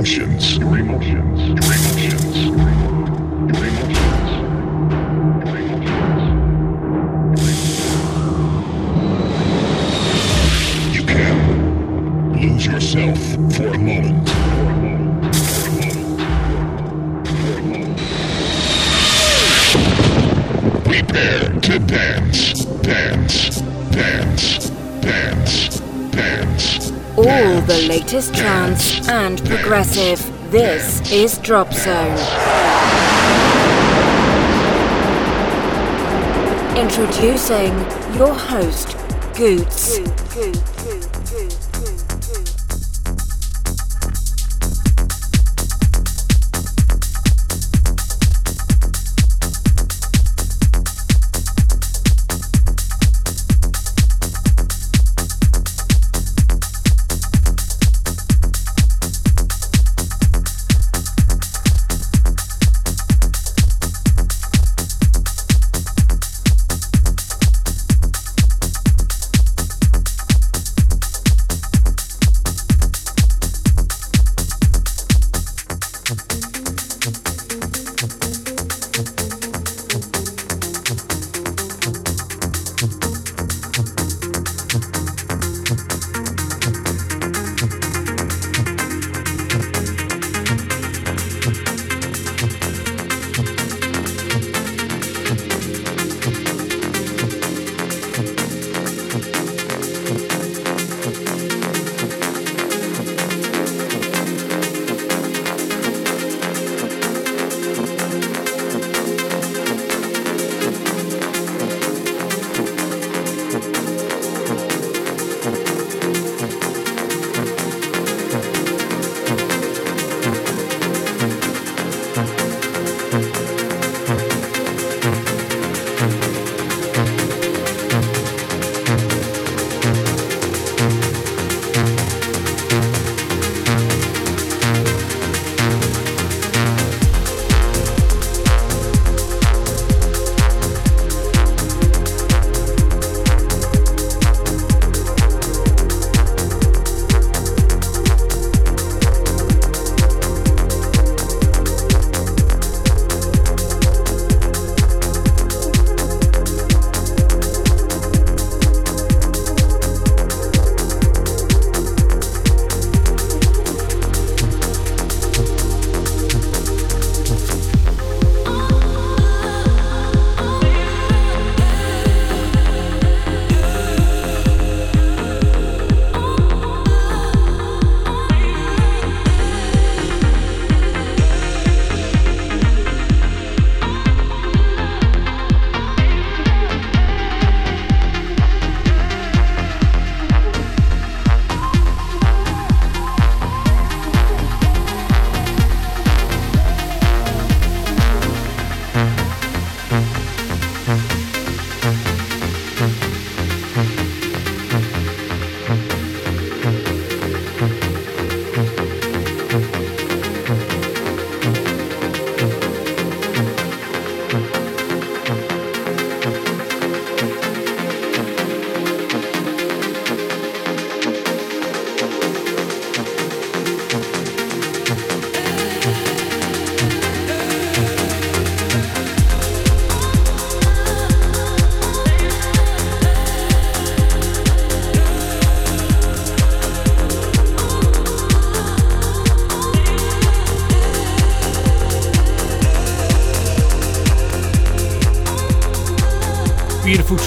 emotions. Your emotions. Latest trance and progressive. This is Drop Zone. Introducing your host, Goots.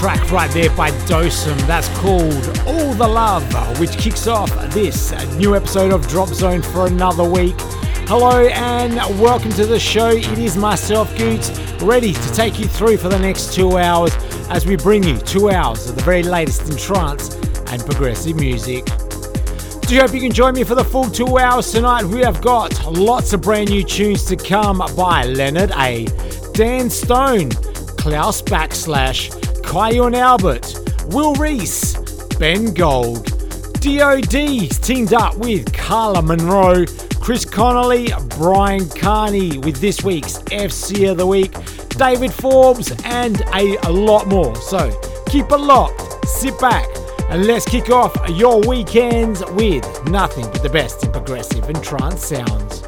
Track right there by Dosum. That's called All the Love, which kicks off this new episode of Drop Zone for another week. Hello and welcome to the show. It is myself, Goots, ready to take you through for the next two hours as we bring you two hours of the very latest in trance and progressive music. Do you hope you can join me for the full two hours tonight. We have got lots of brand new tunes to come by Leonard A, Dan Stone, Klaus Backslash, Kyun Albert, Will Reese, Ben Gold. DOD's teamed up with Carla Monroe, Chris Connolly, Brian Carney with this week's FC of the Week, David Forbes, and a, a lot more. So keep it locked, sit back, And let's kick off your weekends with nothing but the best in progressive and trance sounds.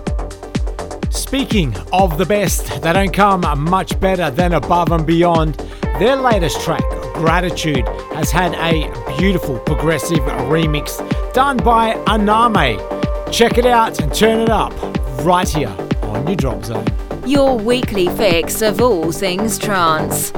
Speaking of the best, they don't come much better than Above and Beyond. Their latest track, Gratitude, has had a beautiful progressive remix done by Aname. Check it out and turn it up right here on your Drop Zone. Your weekly fix of all things trance.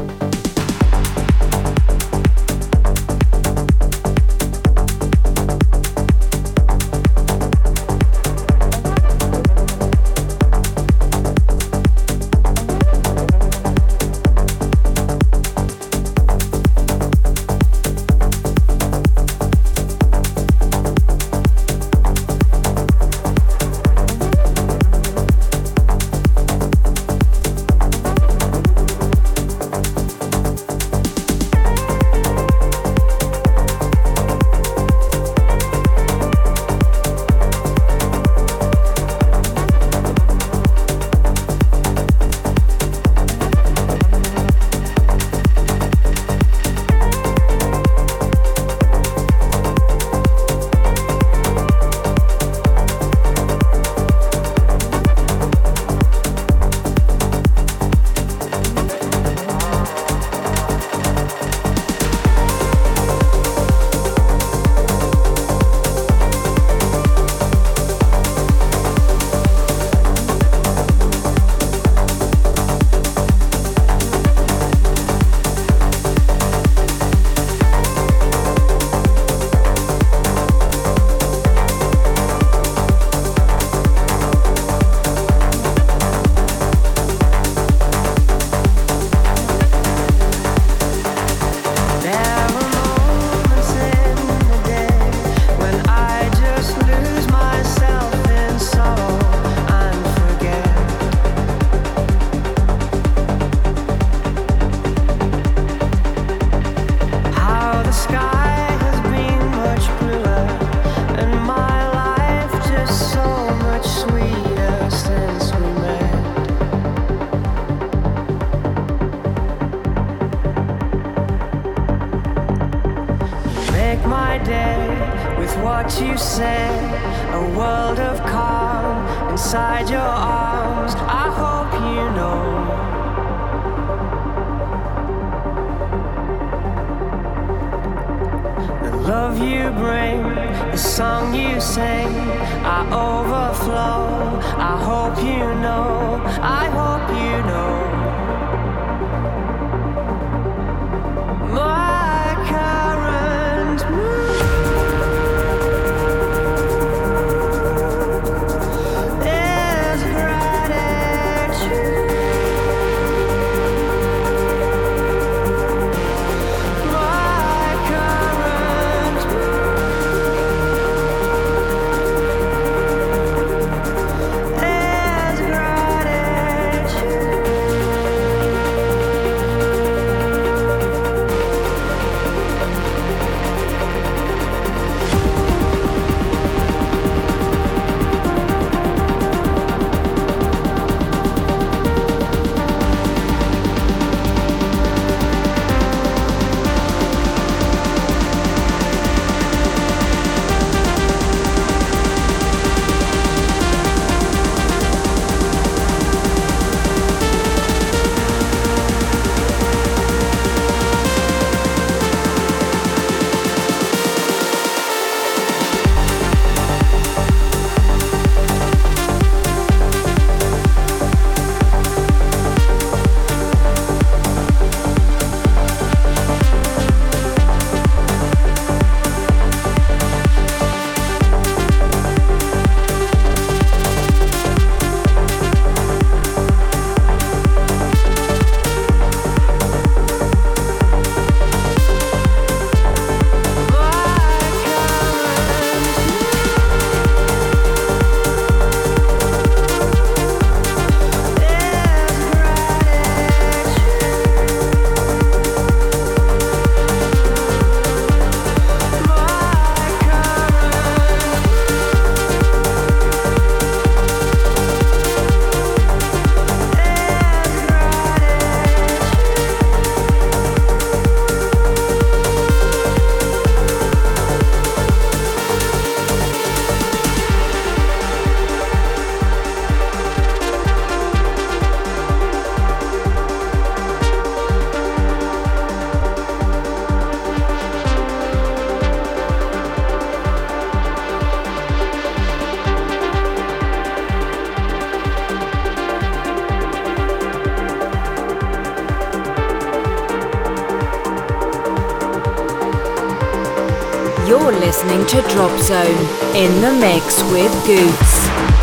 To Drop Zone in the mix with Goots.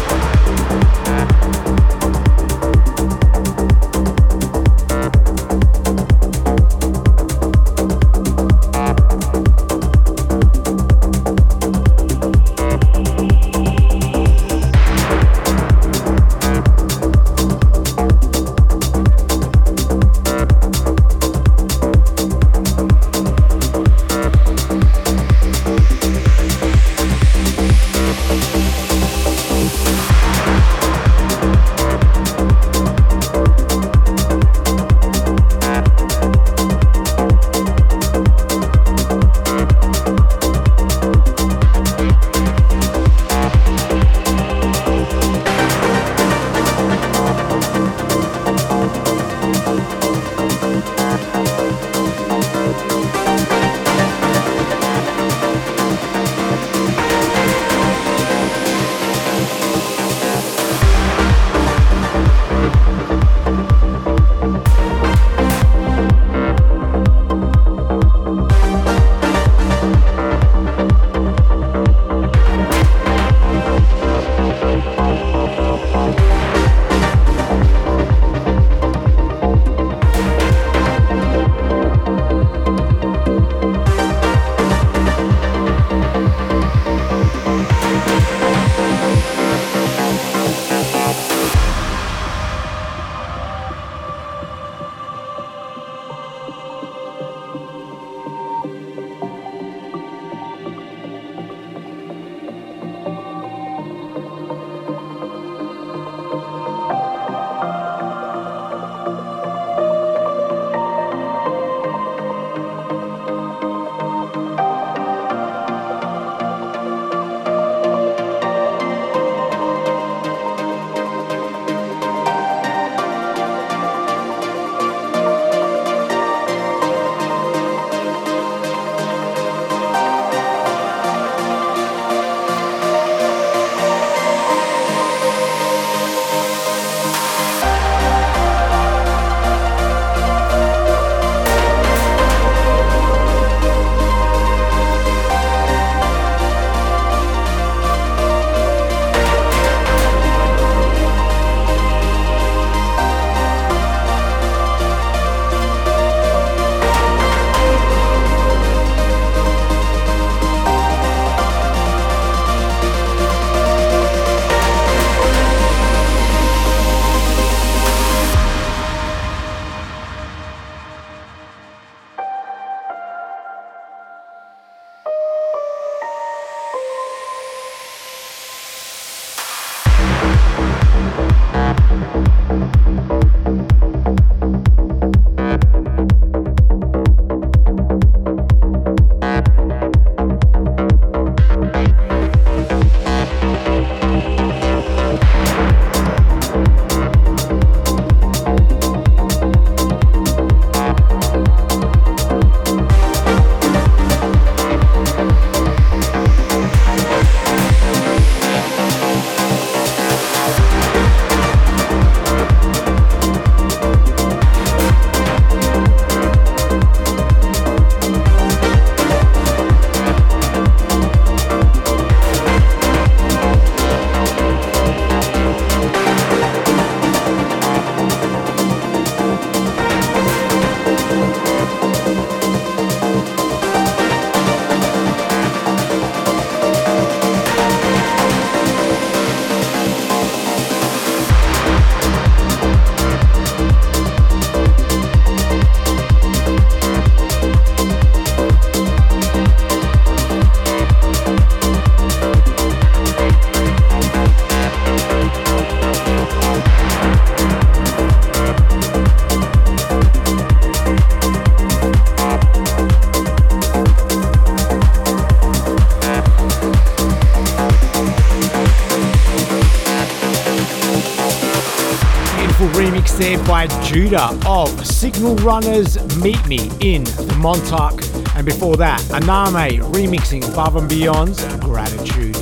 By Judah of Signal Runners Meet Me in the Montauk. And before that, Aname remixing Above and Beyond's Gratitude.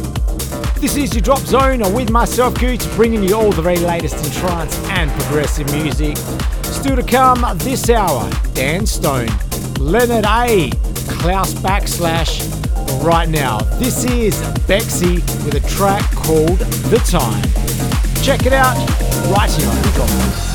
This is your Drop Zone with myself, Goots, bringing you all the very latest in trance and progressive music. Still to come this hour, Dan Stone, Leonard A, Klaus Backslash, right now. This is Bexy with a track called The Time. Check it out right here on the Drop last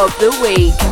of the Week.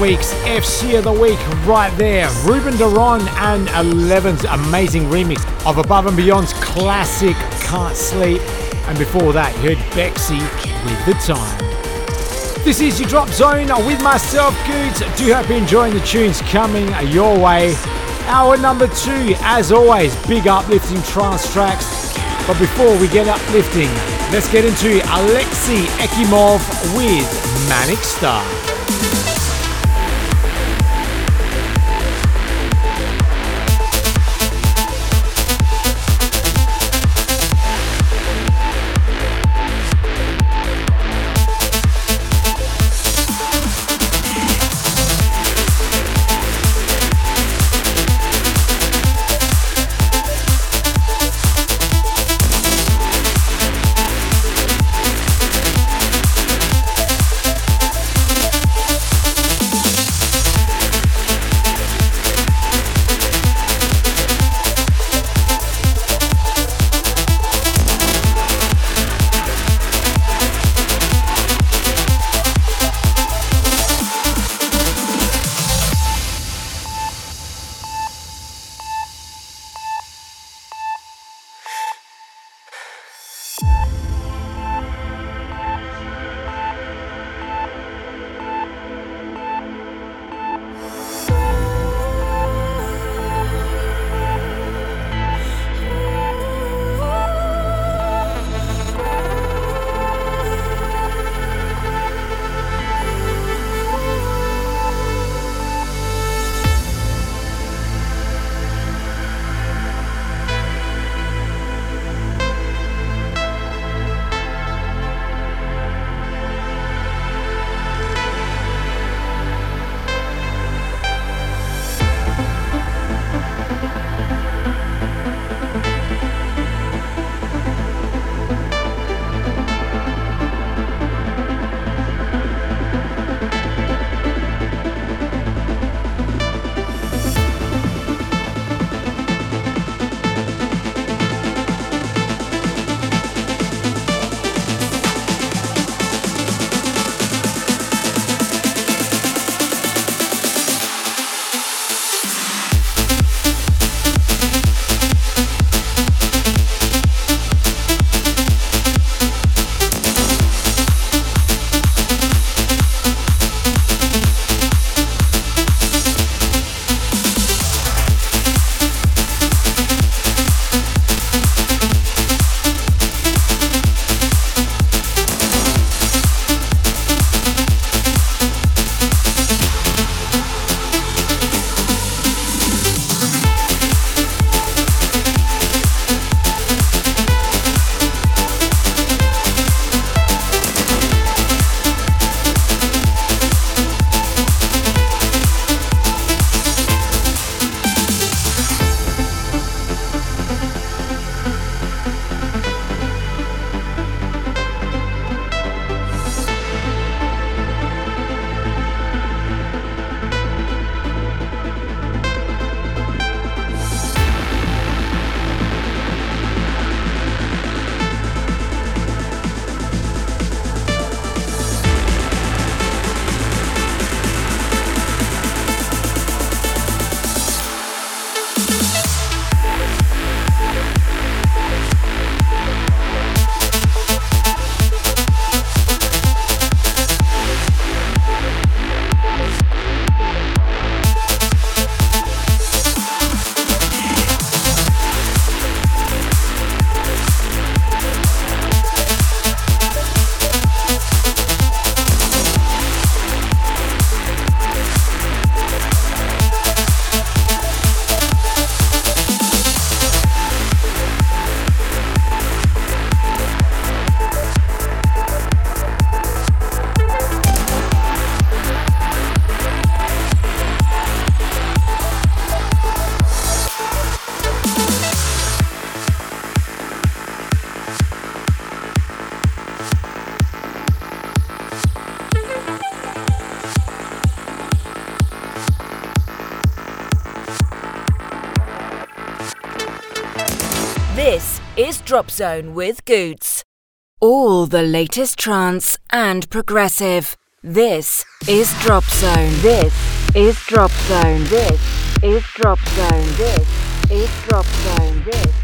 Week's FC of the Week right there. Ruben Ronde and 11's amazing remix of Above and Beyond's classic Can't Sleep. And before that, you heard Bexy with The Time. This is your Drop Zone with myself, Goots. Do hope you're enjoying the tunes coming your way. Hour number two, as always, big uplifting trance tracks. But before we get uplifting, let's get into Alexei Ekimov with Manic Star. Drop Zone with Goots. All the latest trance and progressive. This is Drop Zone. This is Drop Zone. This is Drop Zone. This is Drop Zone. This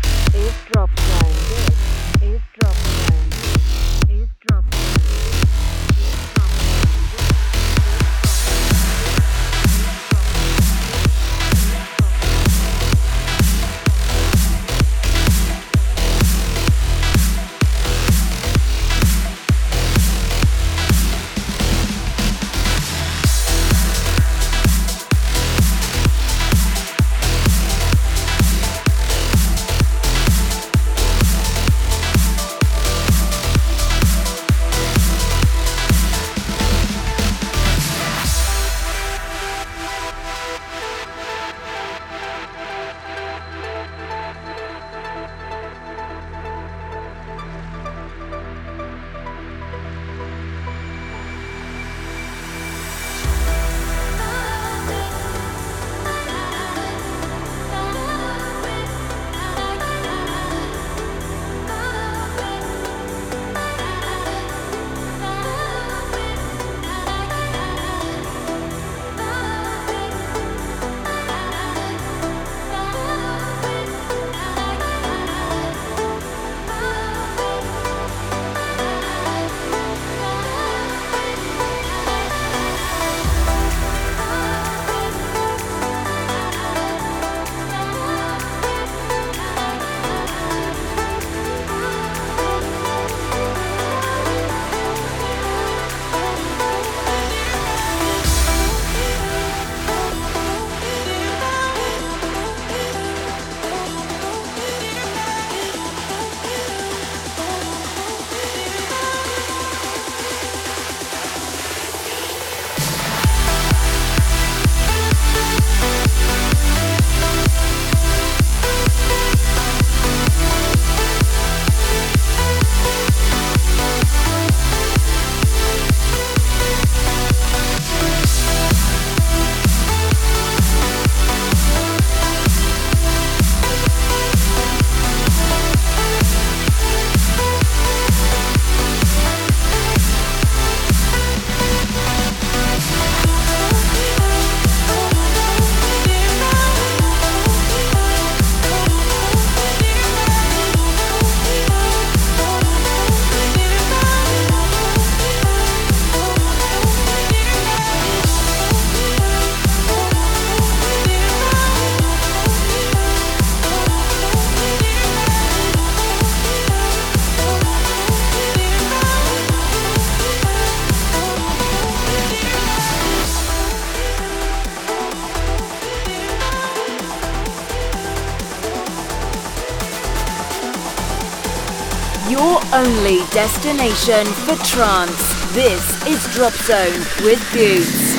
destination for trance. This is Drop Zone with Goots.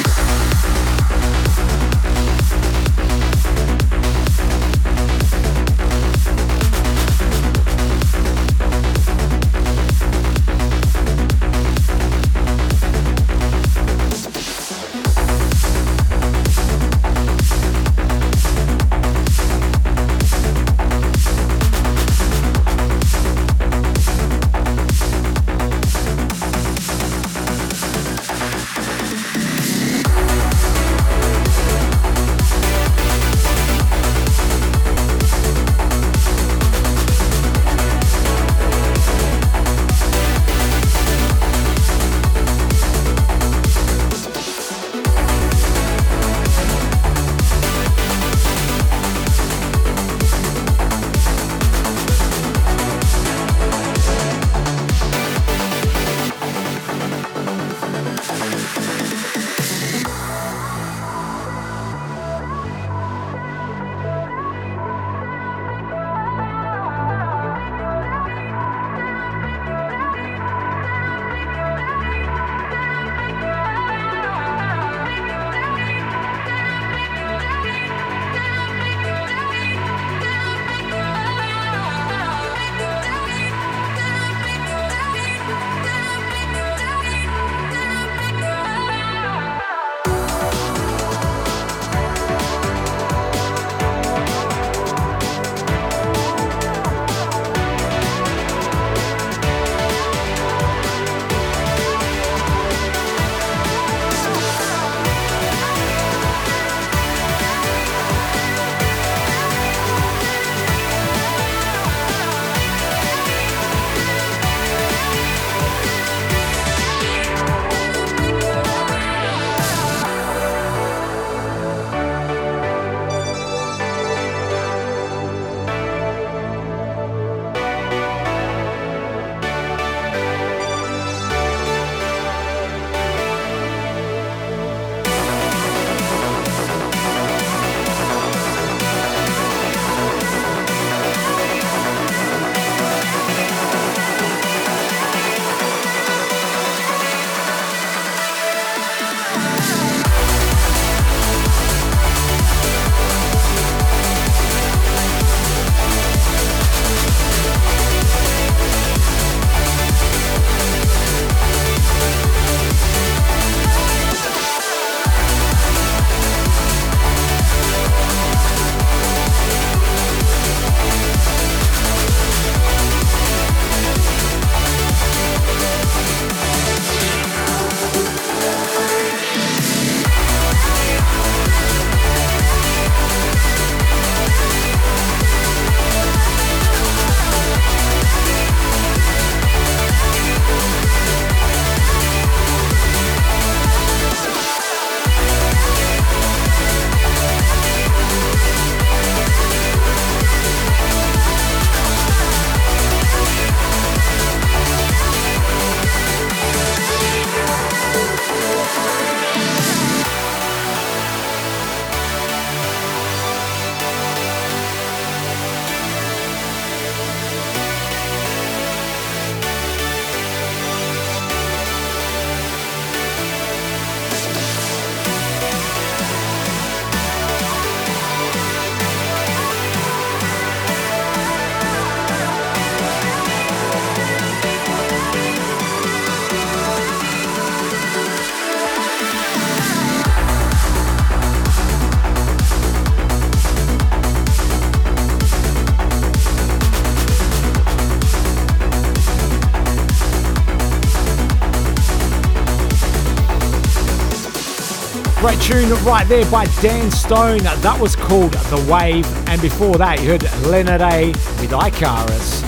Great tune right there by Dan Stone. That was called The Wave. And before that, you heard Leonard A with Icarus.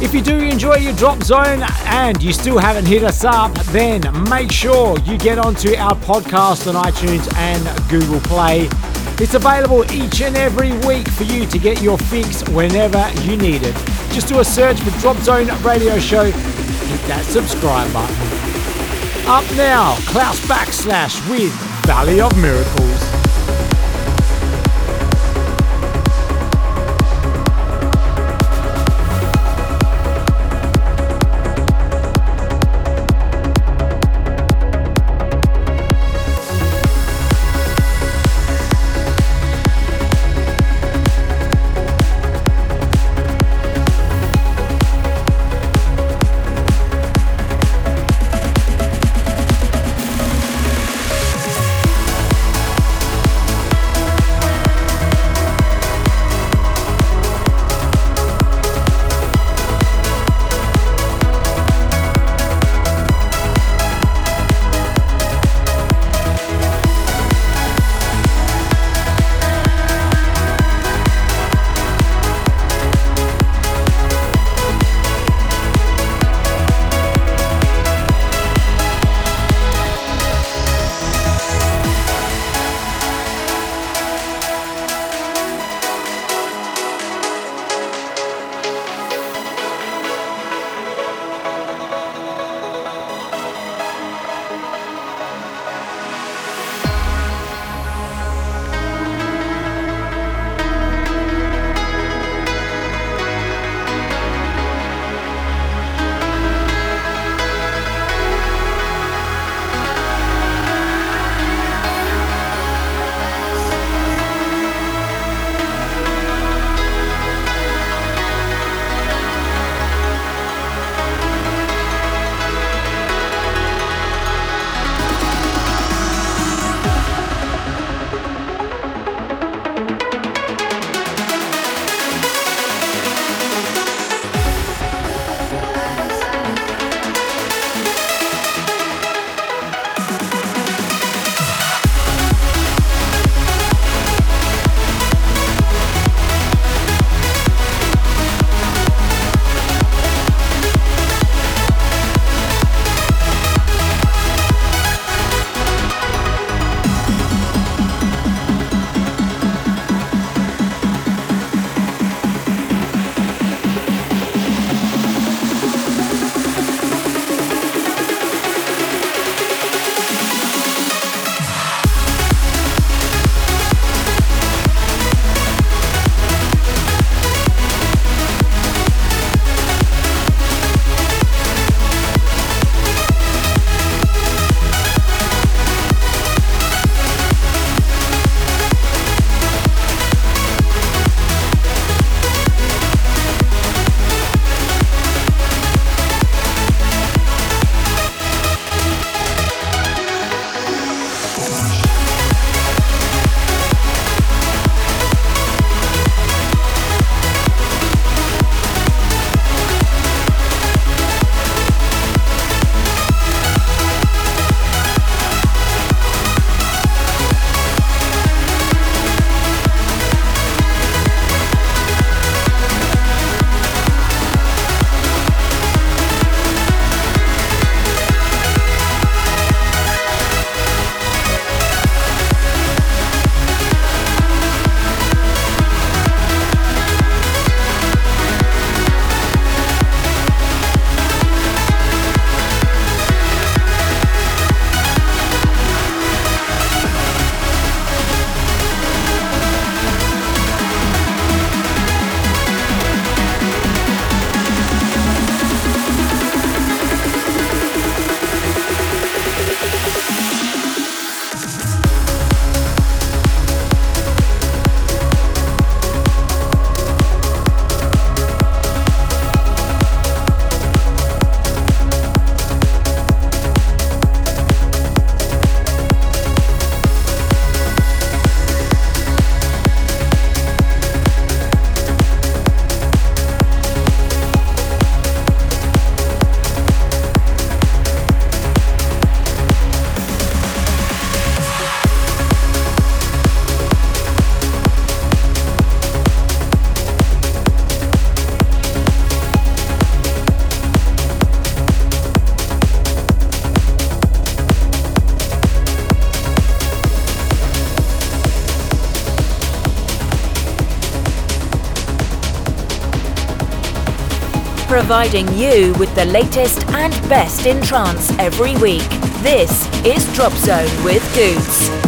If you do enjoy your drop zone and you still haven't hit us up, then make sure you get onto our podcast on iTunes and Google Play. It's available each and every week for you to get your fix whenever you need it. Just do a search for Drop Zone Radio Show, hit that subscribe button. Up now, Klaus Backslash with Valley of Miracles. Providing you with the latest and best in trance every week. This is Drop Zone with Goots.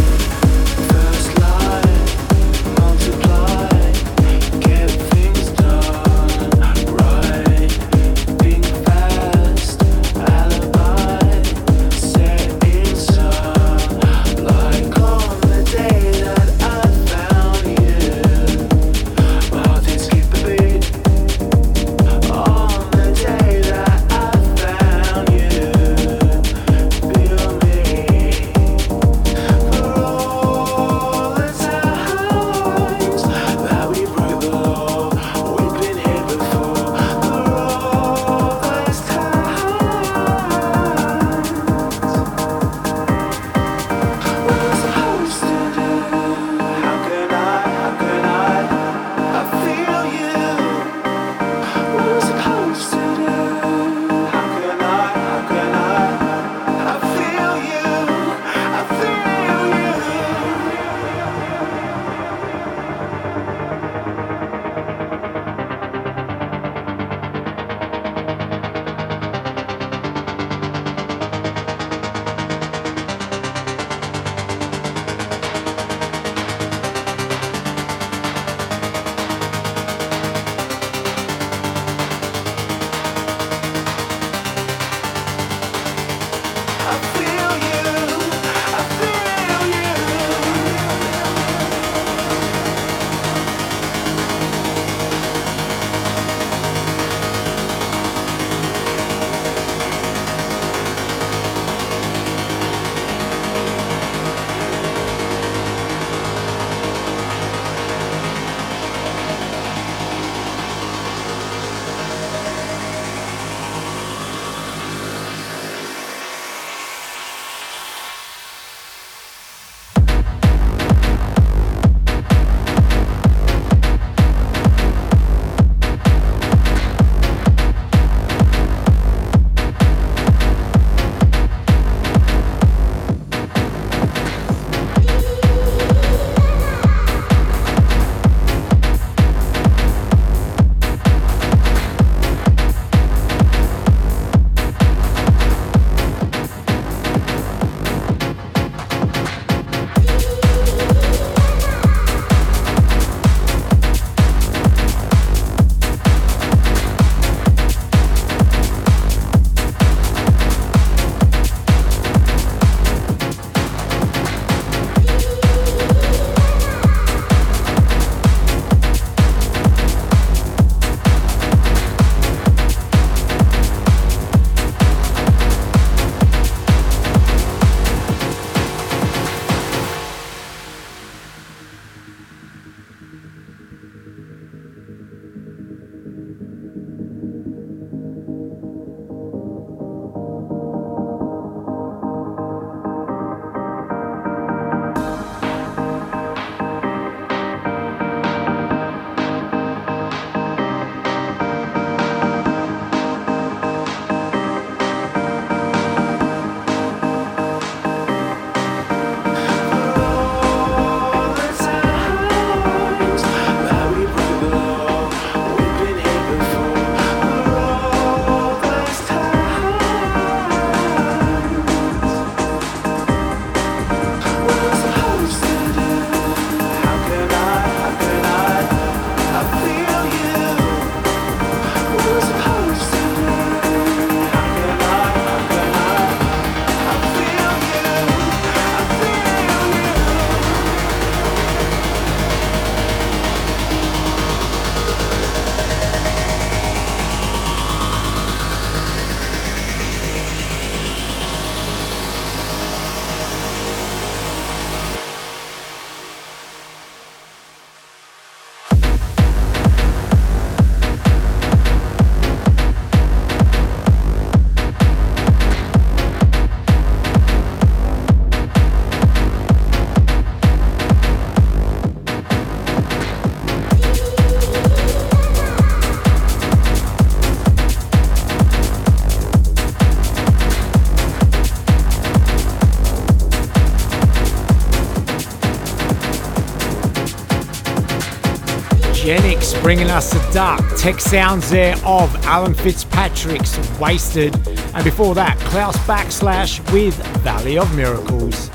Bringing us the dark tech sounds there of Alan Fitzpatrick's Wasted, and before that, Klaus Backslash with Valley of Miracles.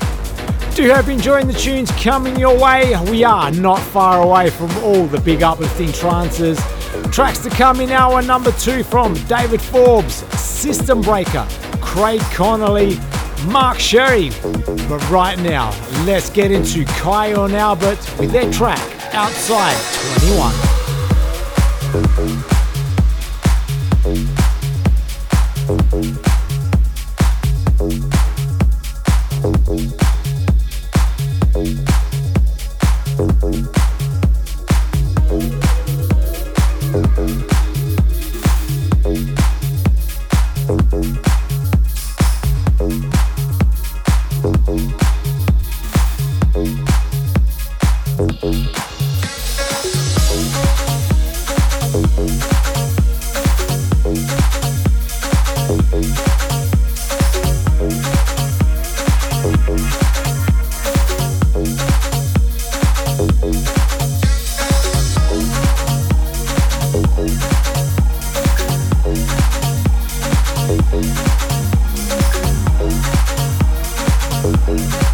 Do hope you're enjoying the tunes coming your way. We are not far away from all the big uplifting trances. Tracks to come in hour number two from David Forbes, System Breaker, Craig Connelly, Mark Sherry. But right now, let's get into Kyau and Albert with their track Outside 21. Thank you. Like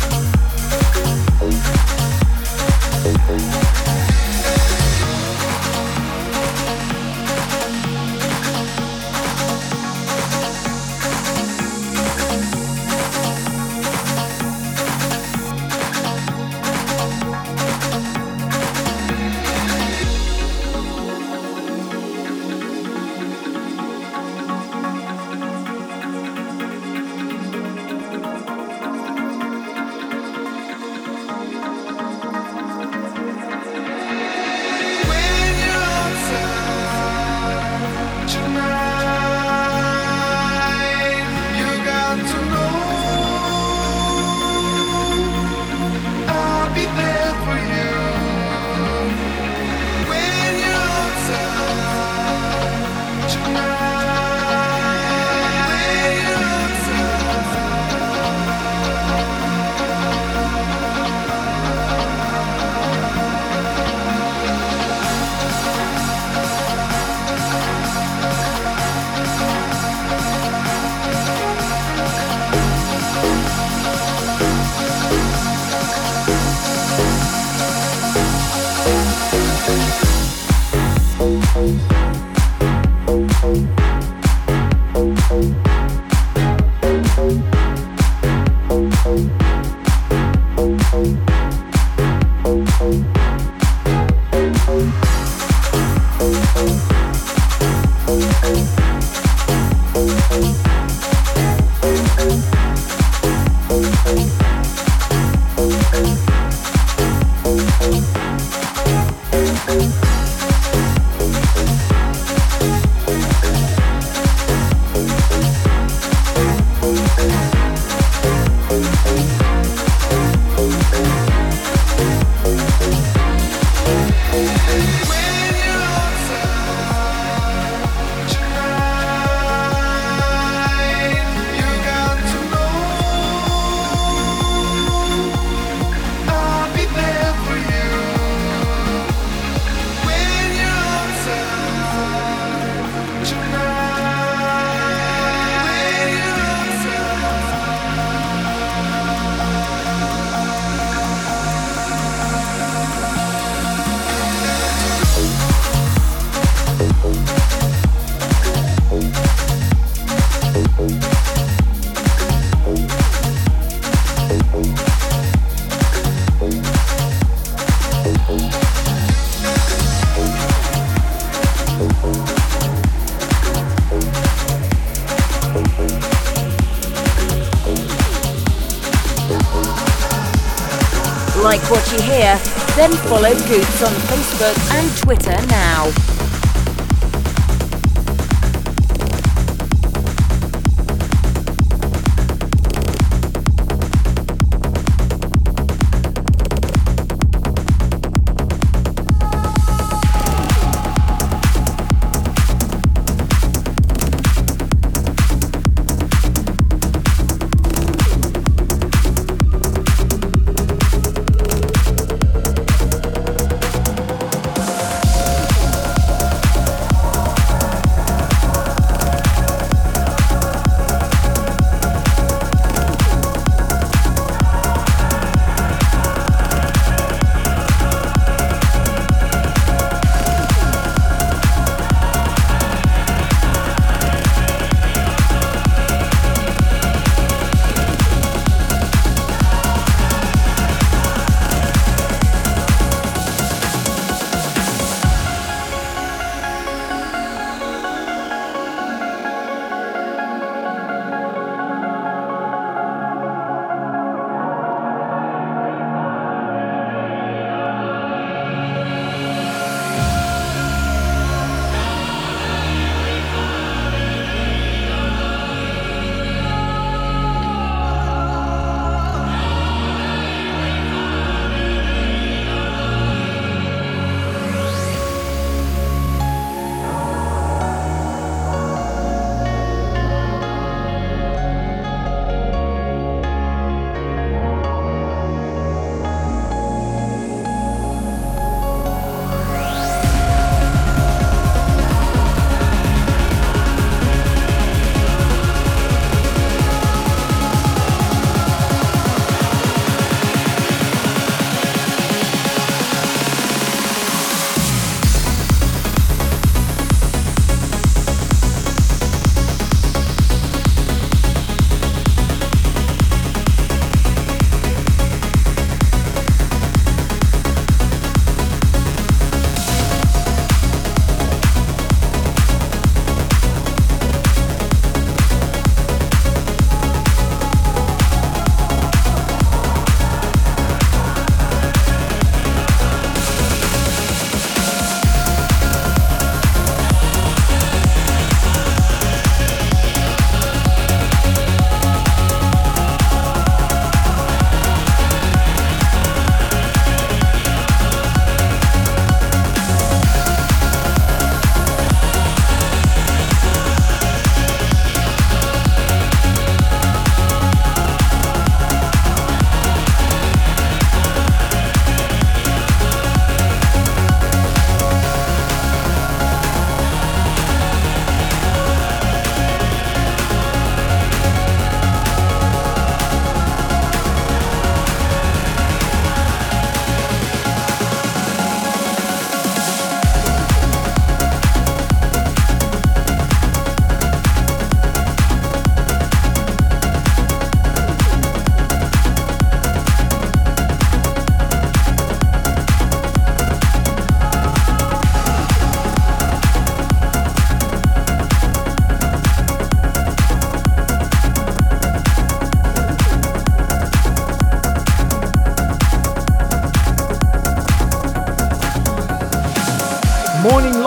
Then follow Goots on Facebook and Twitter now.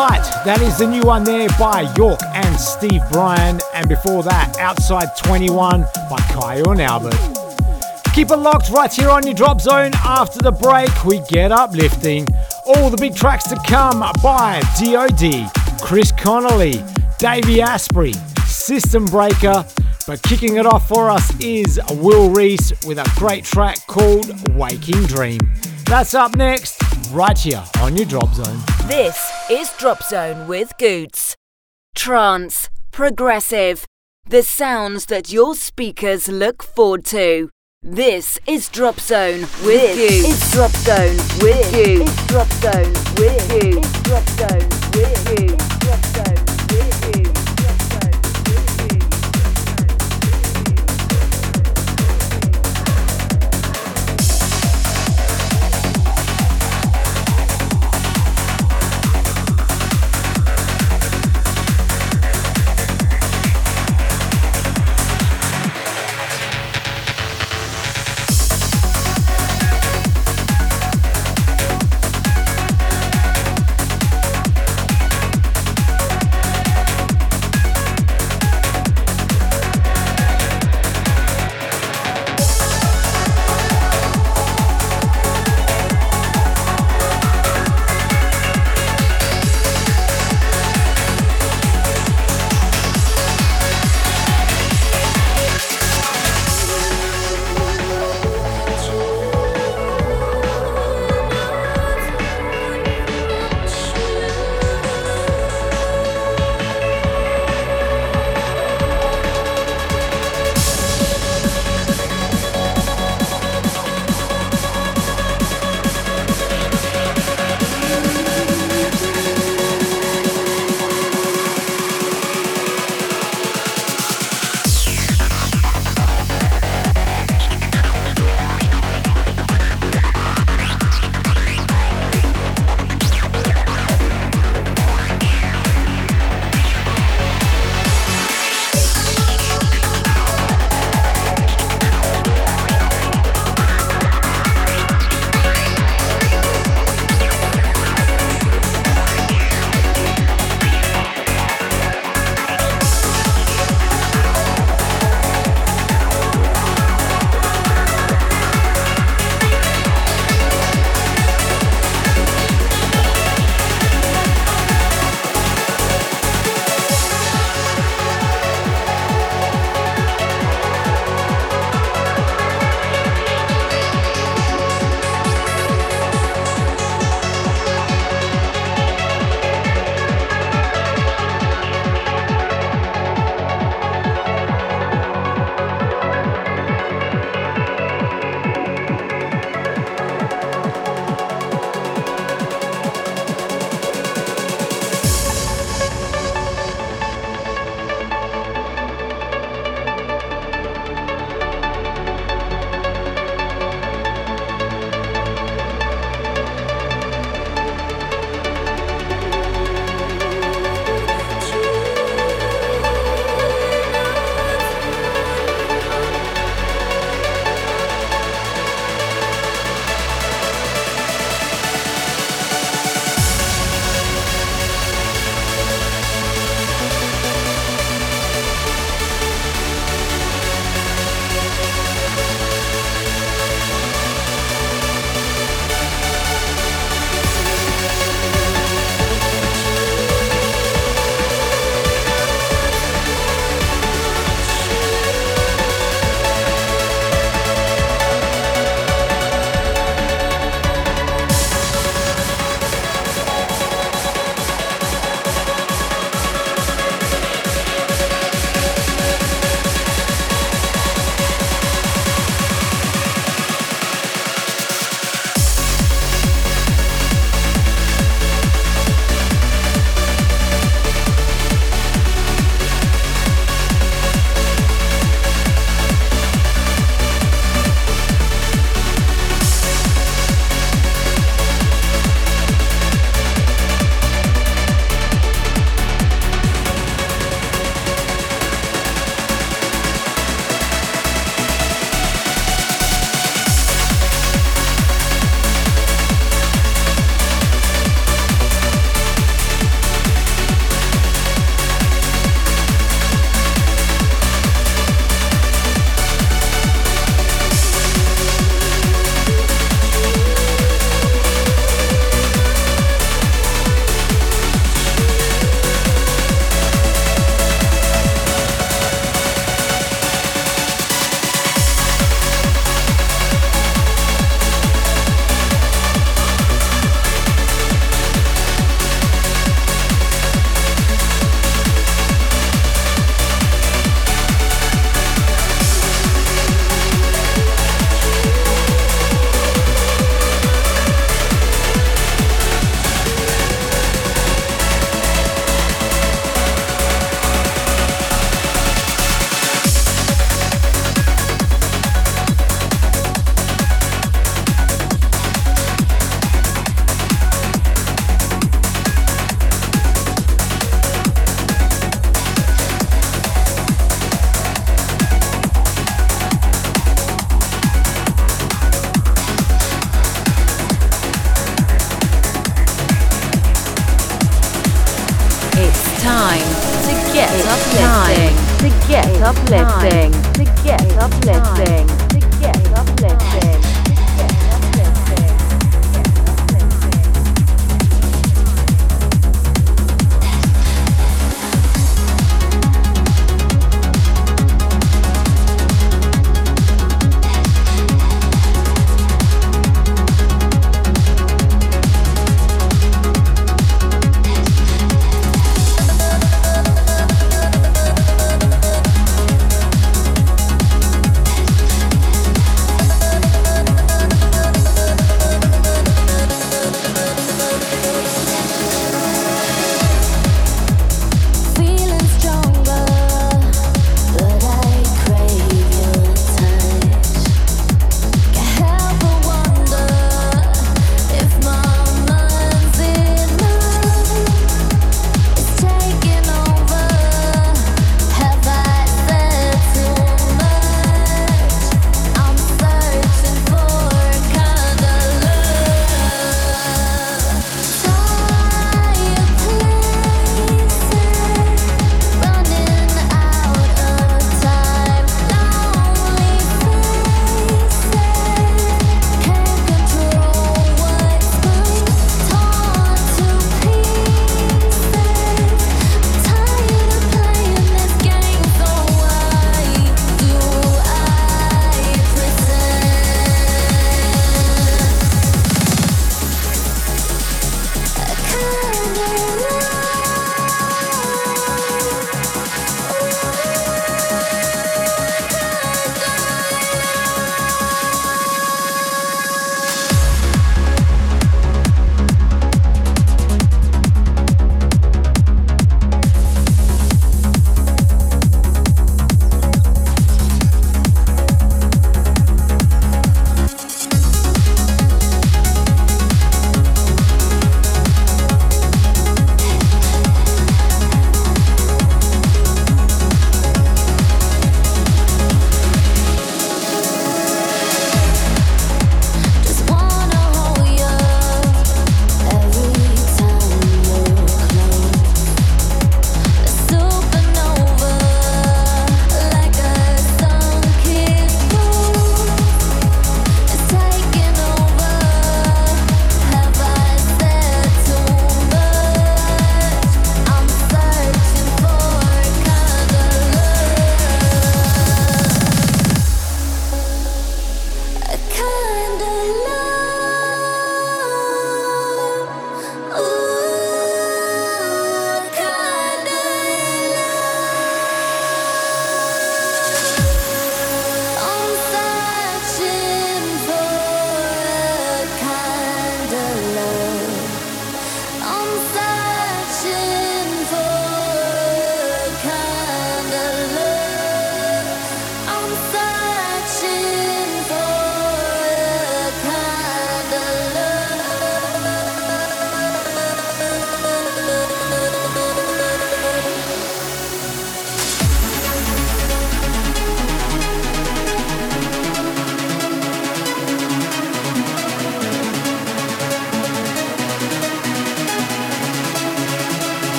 That is the new one there by York and Steve Brian. And before that, Outside 21 by Kyau and Albert. Keep it locked right here on your drop zone. After the break, we get uplifting. All the big tracks to come by DOD, Chris Connolly, Davey Asprey, System Breaker. But kicking it off for us is Will Reese with a great track called Waking Dream. That's up next, right here on your Drop Zone. This is Drop Zone with Goots. Trance, progressive, the sounds that your speakers look forward to. This is Drop Zone with you. It's Drop Zone with you. It's Drop Zone with you. It's Drop Zone with you. Drop Zone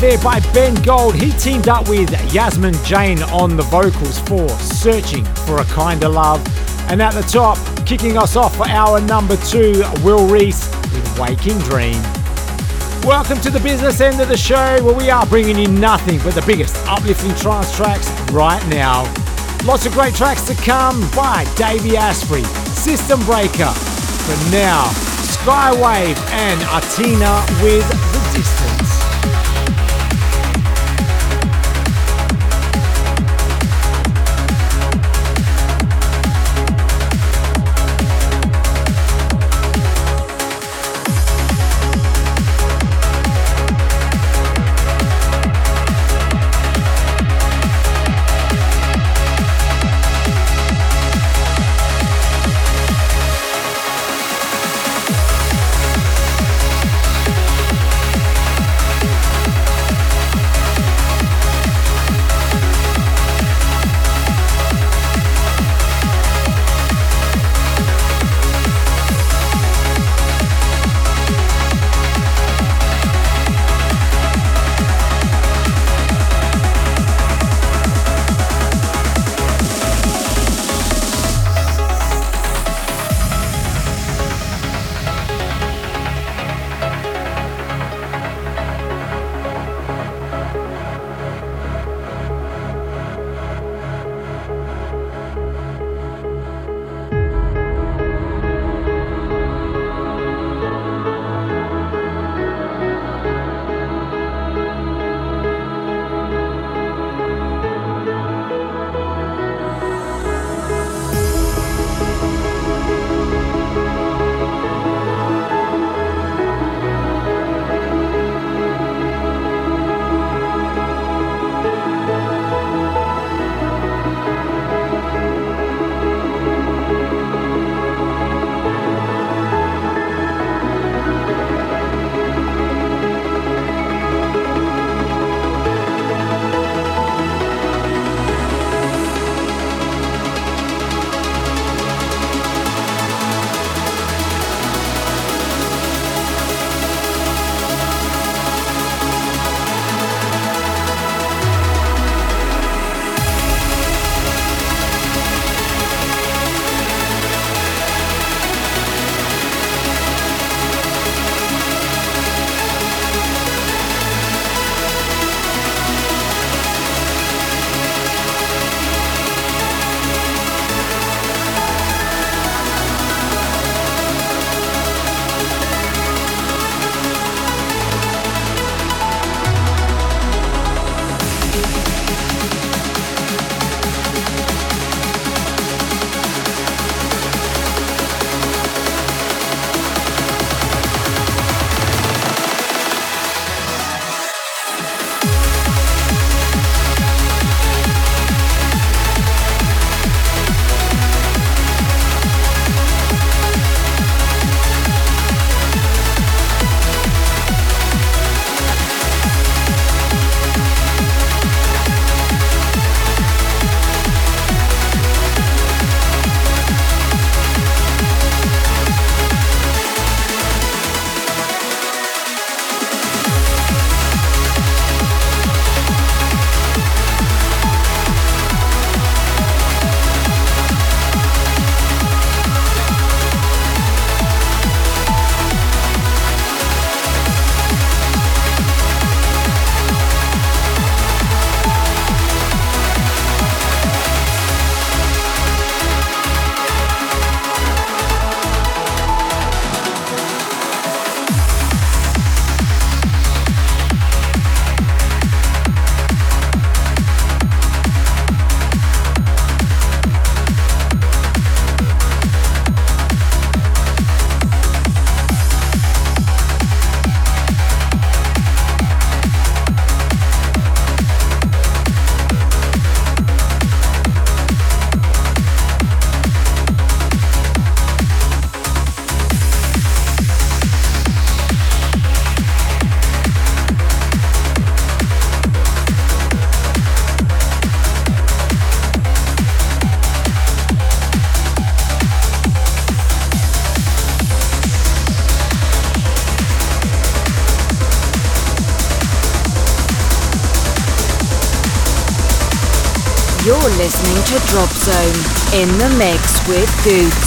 there by Ben Gold. He teamed up with Yasmin Jane on the vocals for Searching for a Kinda Love. And at the top, kicking us off for hour number two, Will Reese with Waking Dream. Welcome to the business end of the show where we are bringing you nothing but the biggest uplifting trance tracks right now. Lots of great tracks to come by Davey Asprey, System Breaker. But now, Skywave and Artina with in the mix with Goots.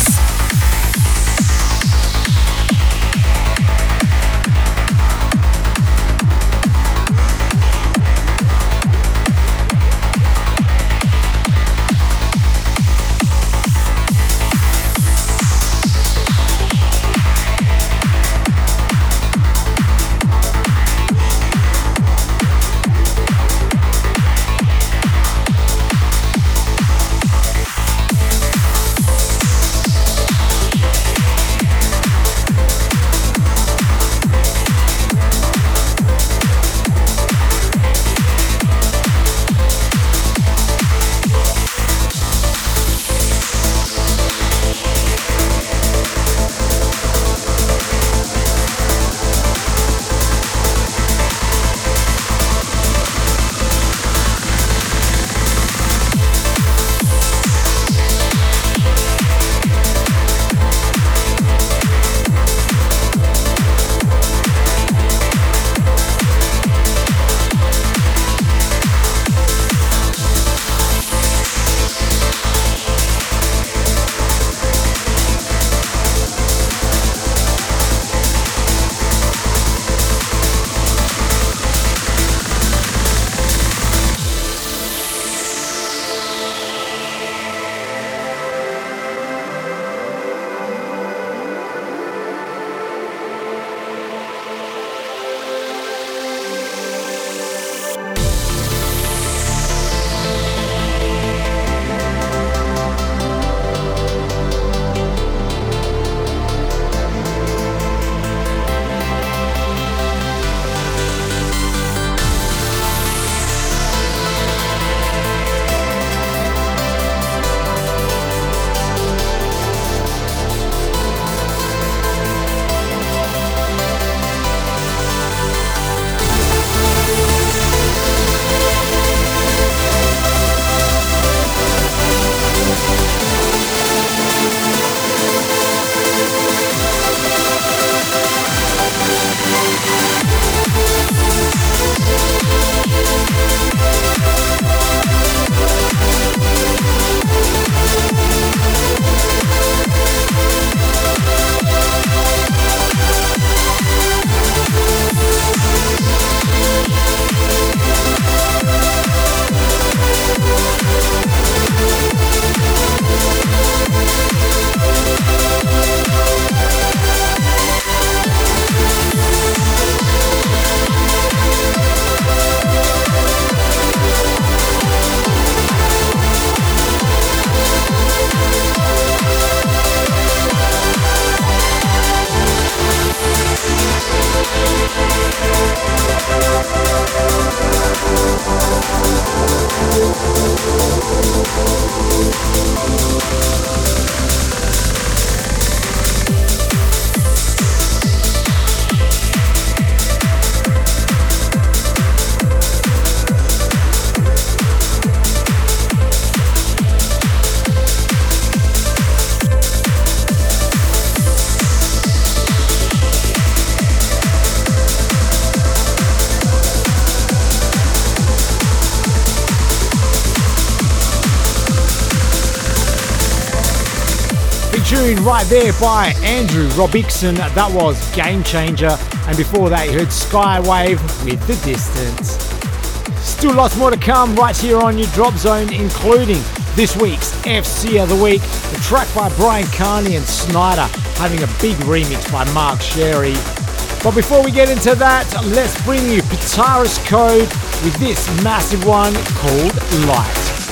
Right there by Andrew Robinson. That was Game Changer. And before that, you heard Skywave with The Distance. Still lots more to come right here on your Drop Zone, including this week's FC of the Week, the track by Brian Kearney and Snyder, having a big remix by Mark Sherry. But before we get into that, let's bring you Pitaris Code with this massive one called Light.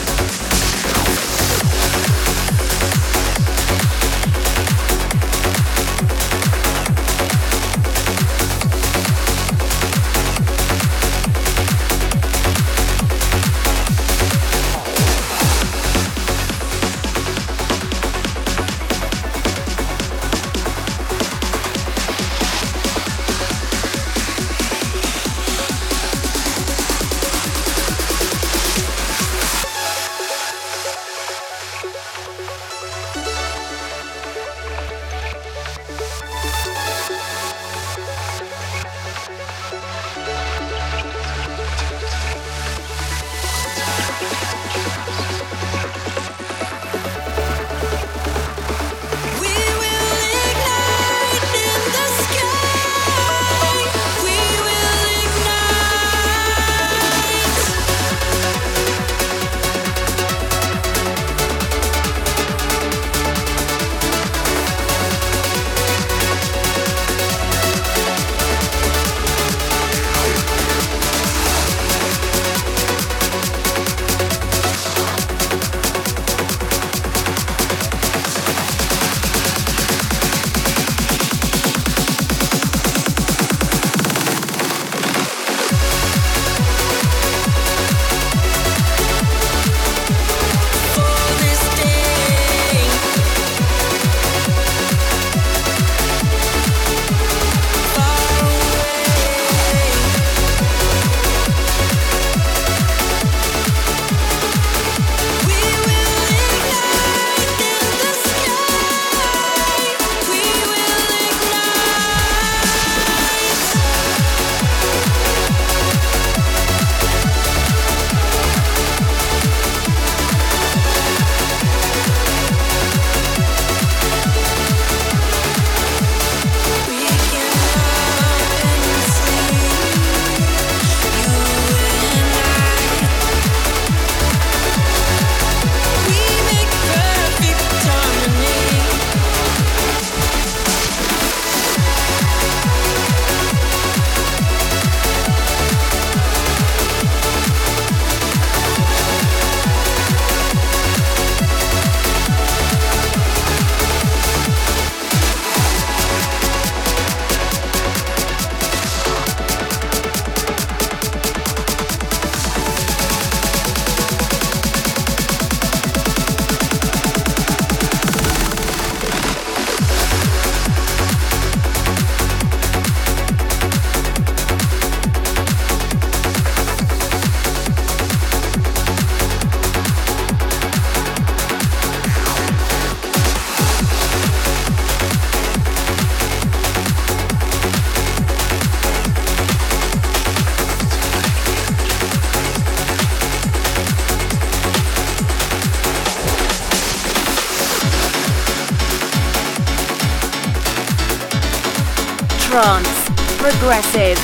Trance, progressive,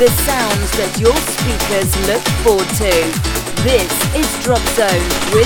the sounds that your speakers look forward to. This is Drop Zone with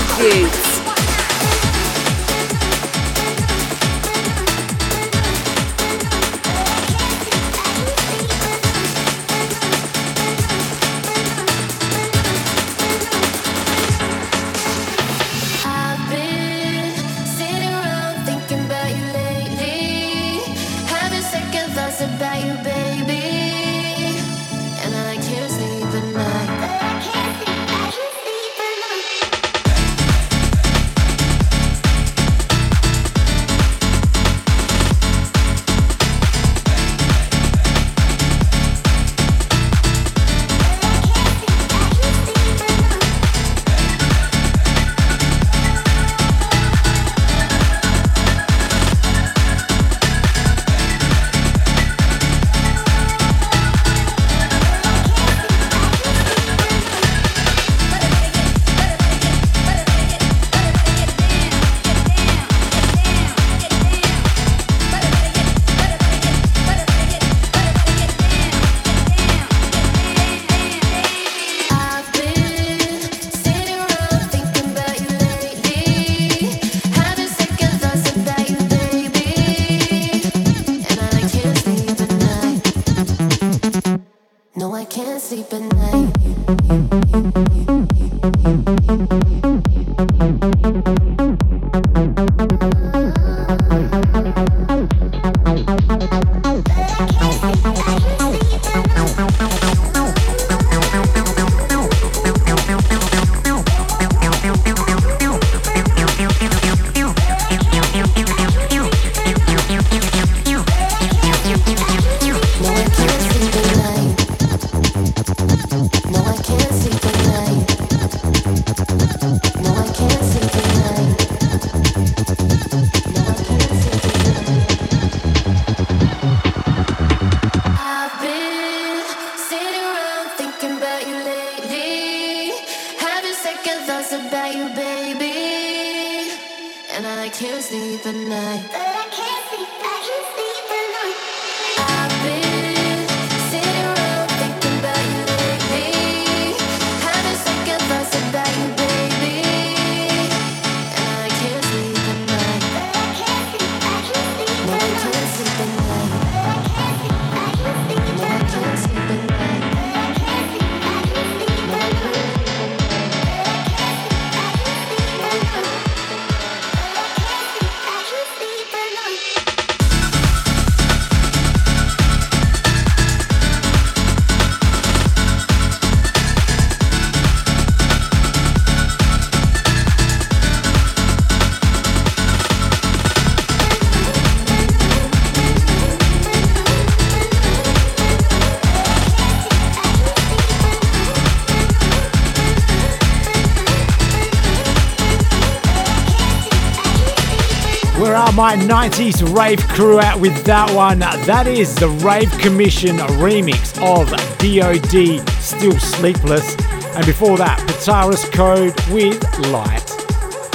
My 90s rave crew out with that one. That is the Rave Commission remix of DOD Still Sleepless. And before that, Pataras Code with Light.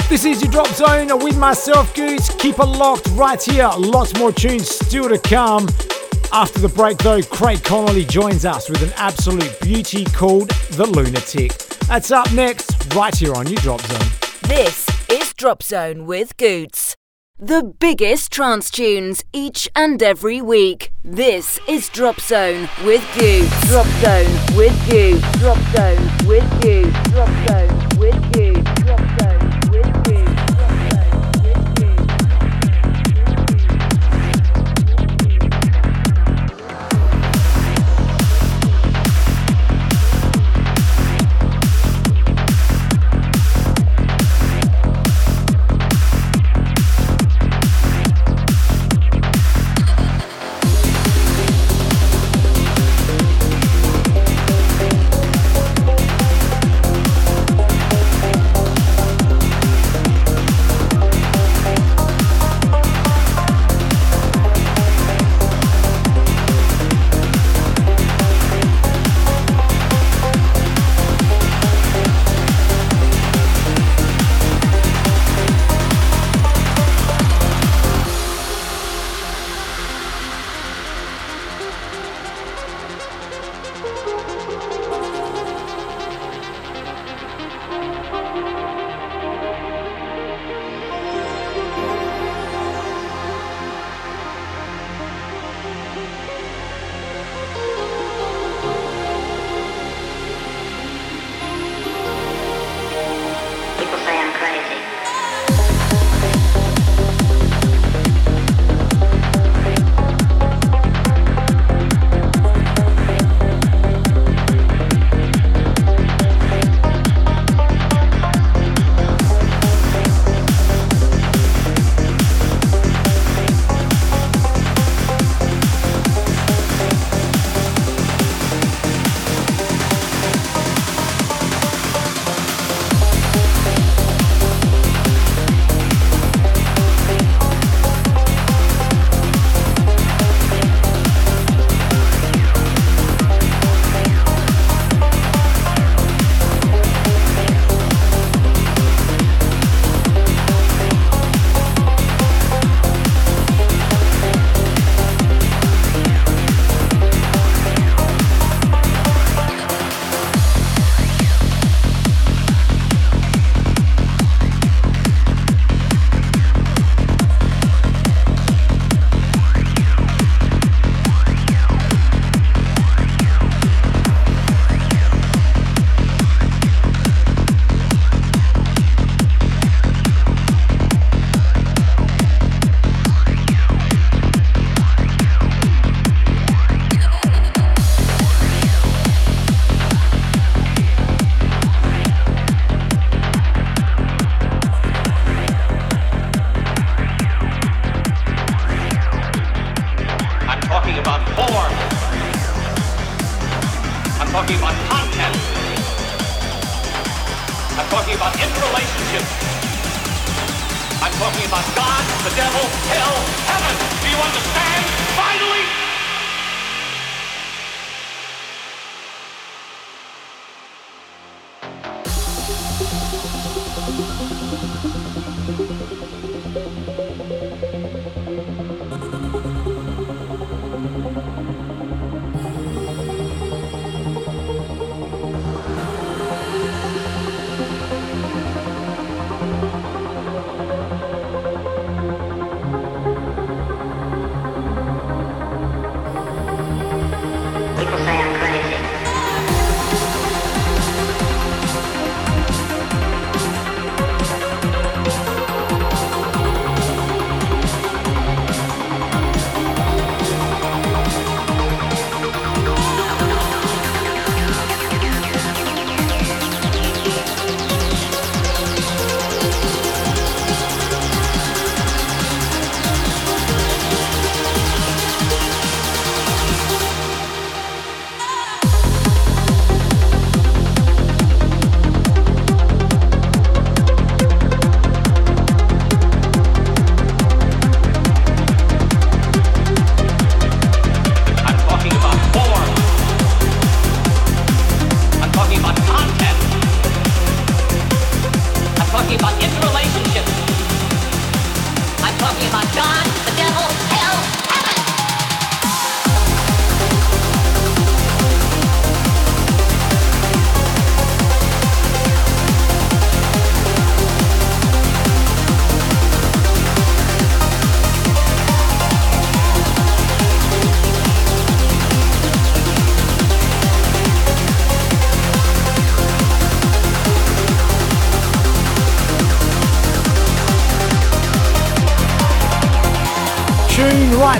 This is your drop zone with myself, Goots. Keep it locked right here. Lots more tunes still to come. After the break, though, Craig Connelly joins us with an absolute beauty called The Lunatic. That's up next, right here on your drop zone. This is Drop Zone with Goots. The biggest trance tunes each and every week. This is Drop Zone with Goo. Drop Zone with Goo. Drop Zone with Goo. Drop Zone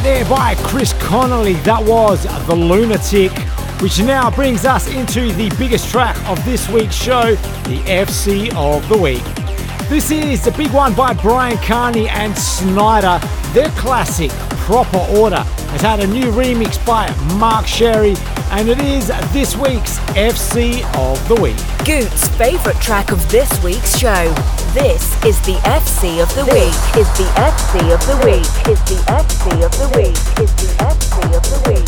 by Chris Connolly. That was The Lunatic, which now brings us into the biggest track of this week's show, the FC of the Week. This is the big one by Brian Kearney and Snyder. Their classic, Proper Order, has had a new remix by Mark Sherry, and it is this week's FC of the Week. Goot's favourite track of this week's show. This is the FC of the this week. Is the FC of the week. Is the FC of the week. Is the FC of the week.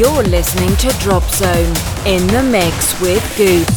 You're listening to Drop Zone in the mix with Goots.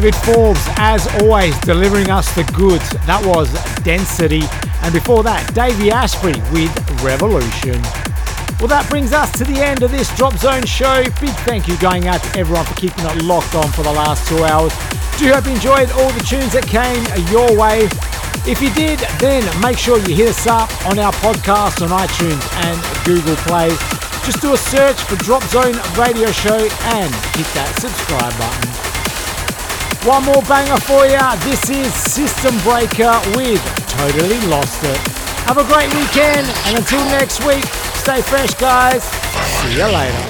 David Forbes, as always, delivering us the goods. That was Density. And before that, Davey Asprey with Revolution. Well, that brings us to the end of this Drop Zone show. Big thank you going out to everyone for keeping it locked on for the last two hours. Do hope you enjoyed all the tunes that came your way. If you did, then make sure you hit us up on our podcast on iTunes and Google Play. Just do a search for Drop Zone Radio Show and hit that subscribe button. One more banger for you. This is System Breaker with Totally Lost It. Have a great weekend, and until next week, stay fresh, guys. See you later.